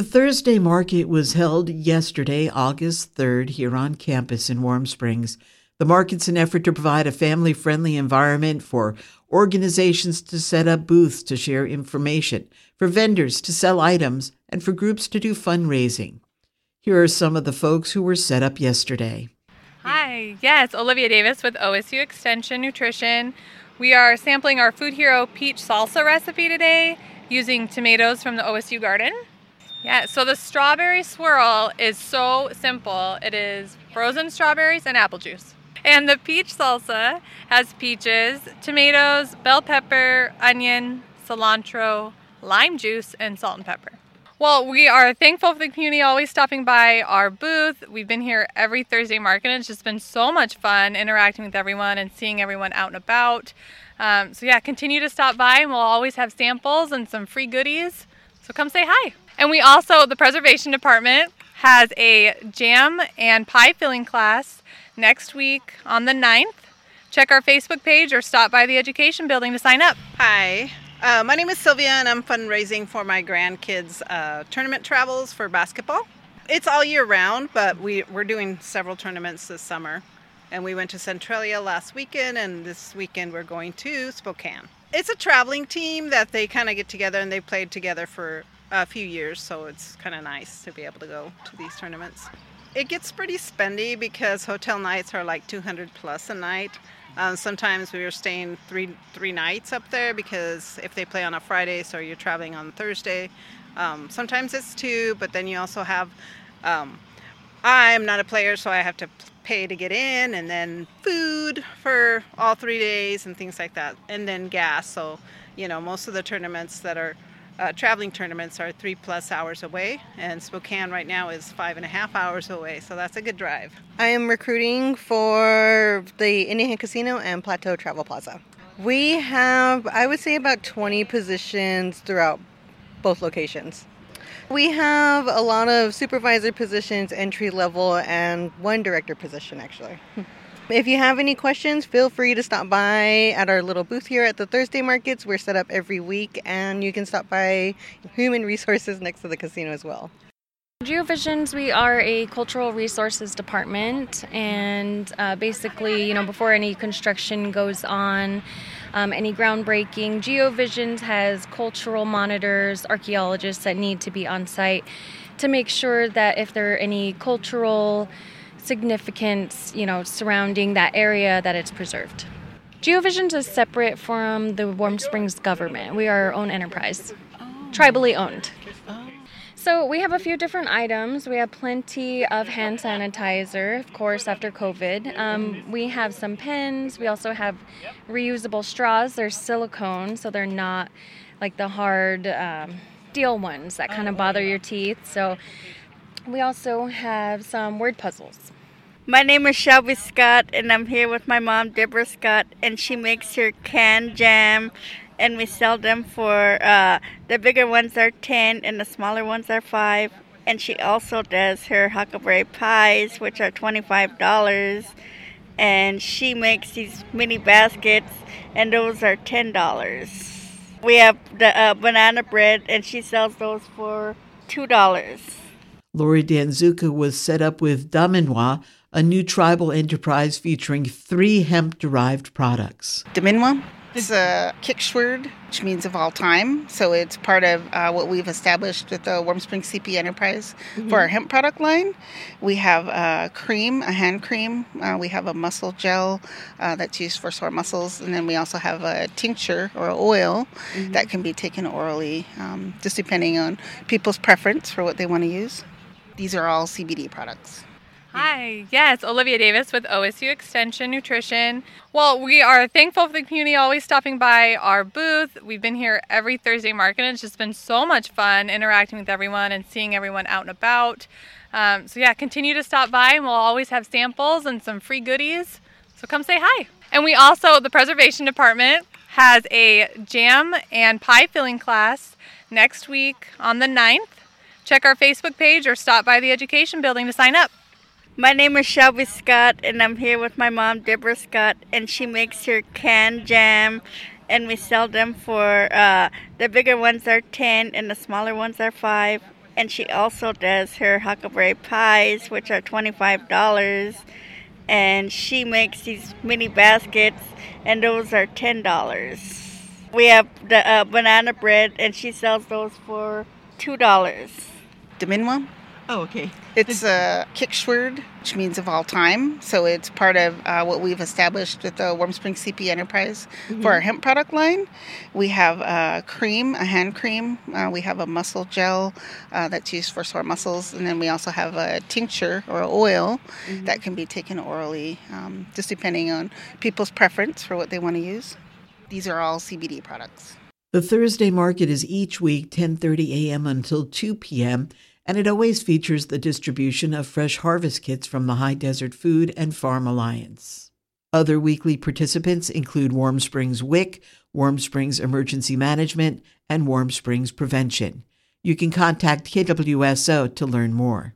The Thursday market was held yesterday, August 3rd, here on campus in Warm Springs. The market's an effort to provide a family friendly environment for organizations to set up booths to share information, for vendors to sell items, and for groups to do fundraising. Here are some of the folks who were set up yesterday. Hi, yes, Olivia Davis with OSU Extension Nutrition. We are sampling our Food Hero peach salsa recipe today using tomatoes from the OSU garden. Yeah, so the strawberry swirl is so simple. It is frozen strawberries and apple juice. And the peach salsa has peaches, tomatoes, bell pepper, onion, cilantro, lime juice, and salt and pepper. Well, we are thankful for the community always stopping by our booth. We've been here every Thursday market, and it's just been so much fun interacting with everyone and seeing everyone out and about. Um, so, yeah, continue to stop by, and we'll always have samples and some free goodies. So, come say hi. And we also, the preservation department has a jam and pie filling class next week on the 9th. Check our Facebook page or stop by the education building to sign up. Hi, uh, my name is Sylvia, and I'm fundraising for my grandkids' uh, tournament travels for basketball. It's all year round, but we, we're doing several tournaments this summer. And we went to Centralia last weekend, and this weekend we're going to Spokane. It's a traveling team that they kind of get together and they played together for a few years, so it's kind of nice to be able to go to these tournaments. It gets pretty spendy because hotel nights are like 200 plus a night. Um, sometimes we were staying three three nights up there because if they play on a Friday, so you're traveling on Thursday. Um, sometimes it's two, but then you also have. Um, I'm not a player, so I have to pay to get in, and then food for all three days and things like that, and then gas. So, you know, most of the tournaments that are uh, traveling tournaments are three plus hours away, and Spokane right now is five and a half hours away, so that's a good drive. I am recruiting for the Indian Casino and Plateau Travel Plaza. We have, I would say, about 20 positions throughout both locations. We have a lot of supervisor positions, entry level, and one director position actually. Hmm. If you have any questions, feel free to stop by at our little booth here at the Thursday markets. We're set up every week, and you can stop by Human Resources next to the casino as well. Geovisions, we are a cultural resources department, and uh, basically, you know, before any construction goes on, um, any groundbreaking, Geovisions has cultural monitors, archaeologists that need to be on site to make sure that if there are any cultural significance, you know, surrounding that area that it's preserved. Geovisions is separate from the Warm Springs government. We are our own enterprise, oh. tribally owned. So we have a few different items. We have plenty of hand sanitizer, of course, after COVID. Um, we have some pens. We also have reusable straws. They're silicone, so they're not like the hard um, steel ones that kind of bother your teeth. So we also have some word puzzles. My name is Shelby Scott, and I'm here with my mom, Deborah Scott, and she makes her canned jam, and we sell them for uh, the bigger ones are 10 and the smaller ones are 5 and she also does her huckleberry pies, which are $25. And she makes these mini baskets, and those are $10. We have the uh, banana bread, and she sells those for $2. Lori Danzuka was set up with Daminwa, a new tribal enterprise featuring three hemp derived products. Daminwa is a Kiksht which means of all time. So it's part of uh, what we've established with the Warm Springs CP Enterprise mm-hmm. for our hemp product line. We have a cream, a hand cream. Uh, we have a muscle gel uh, that's used for sore muscles. And then we also have a tincture or oil mm-hmm. that can be taken orally, um, just depending on people's preference for what they want to use. These are all CBD products. Hi, yes, Olivia Davis with OSU Extension Nutrition. Well, we are thankful for the community always stopping by our booth. We've been here every Thursday market, and it's just been so much fun interacting with everyone and seeing everyone out and about. Um, so, yeah, continue to stop by, and we'll always have samples and some free goodies. So, come say hi. And we also, the Preservation Department, has a jam and pie filling class next week on the 9th. Check our Facebook page or stop by the education building to sign up. My name is Shelby Scott, and I'm here with my mom, Deborah Scott, and she makes her canned jam, and we sell them for uh, the bigger ones are 10 and the smaller ones are 5 And she also does her huckleberry pies, which are $25. And she makes these mini baskets, and those are $10. We have the uh, banana bread, and she sells those for $2. Daminwa. Oh, okay. It's a Kiksht word, which means of all time. So it's part of uh, what we've established with the Warm Springs CP Enterprise mm-hmm. for our hemp product line. We have a cream, a hand cream. Uh, we have a muscle gel uh, that's used for sore muscles. And then we also have a tincture or oil mm-hmm. that can be taken orally, um, just depending on people's preference for what they want to use. These are all CBD products. The Thursday market is each week 10:30 a.m. until 2 p.m and it always features the distribution of fresh harvest kits from the High Desert Food and Farm Alliance. Other weekly participants include Warm Springs WIC, Warm Springs Emergency Management, and Warm Springs Prevention. You can contact KWSO to learn more.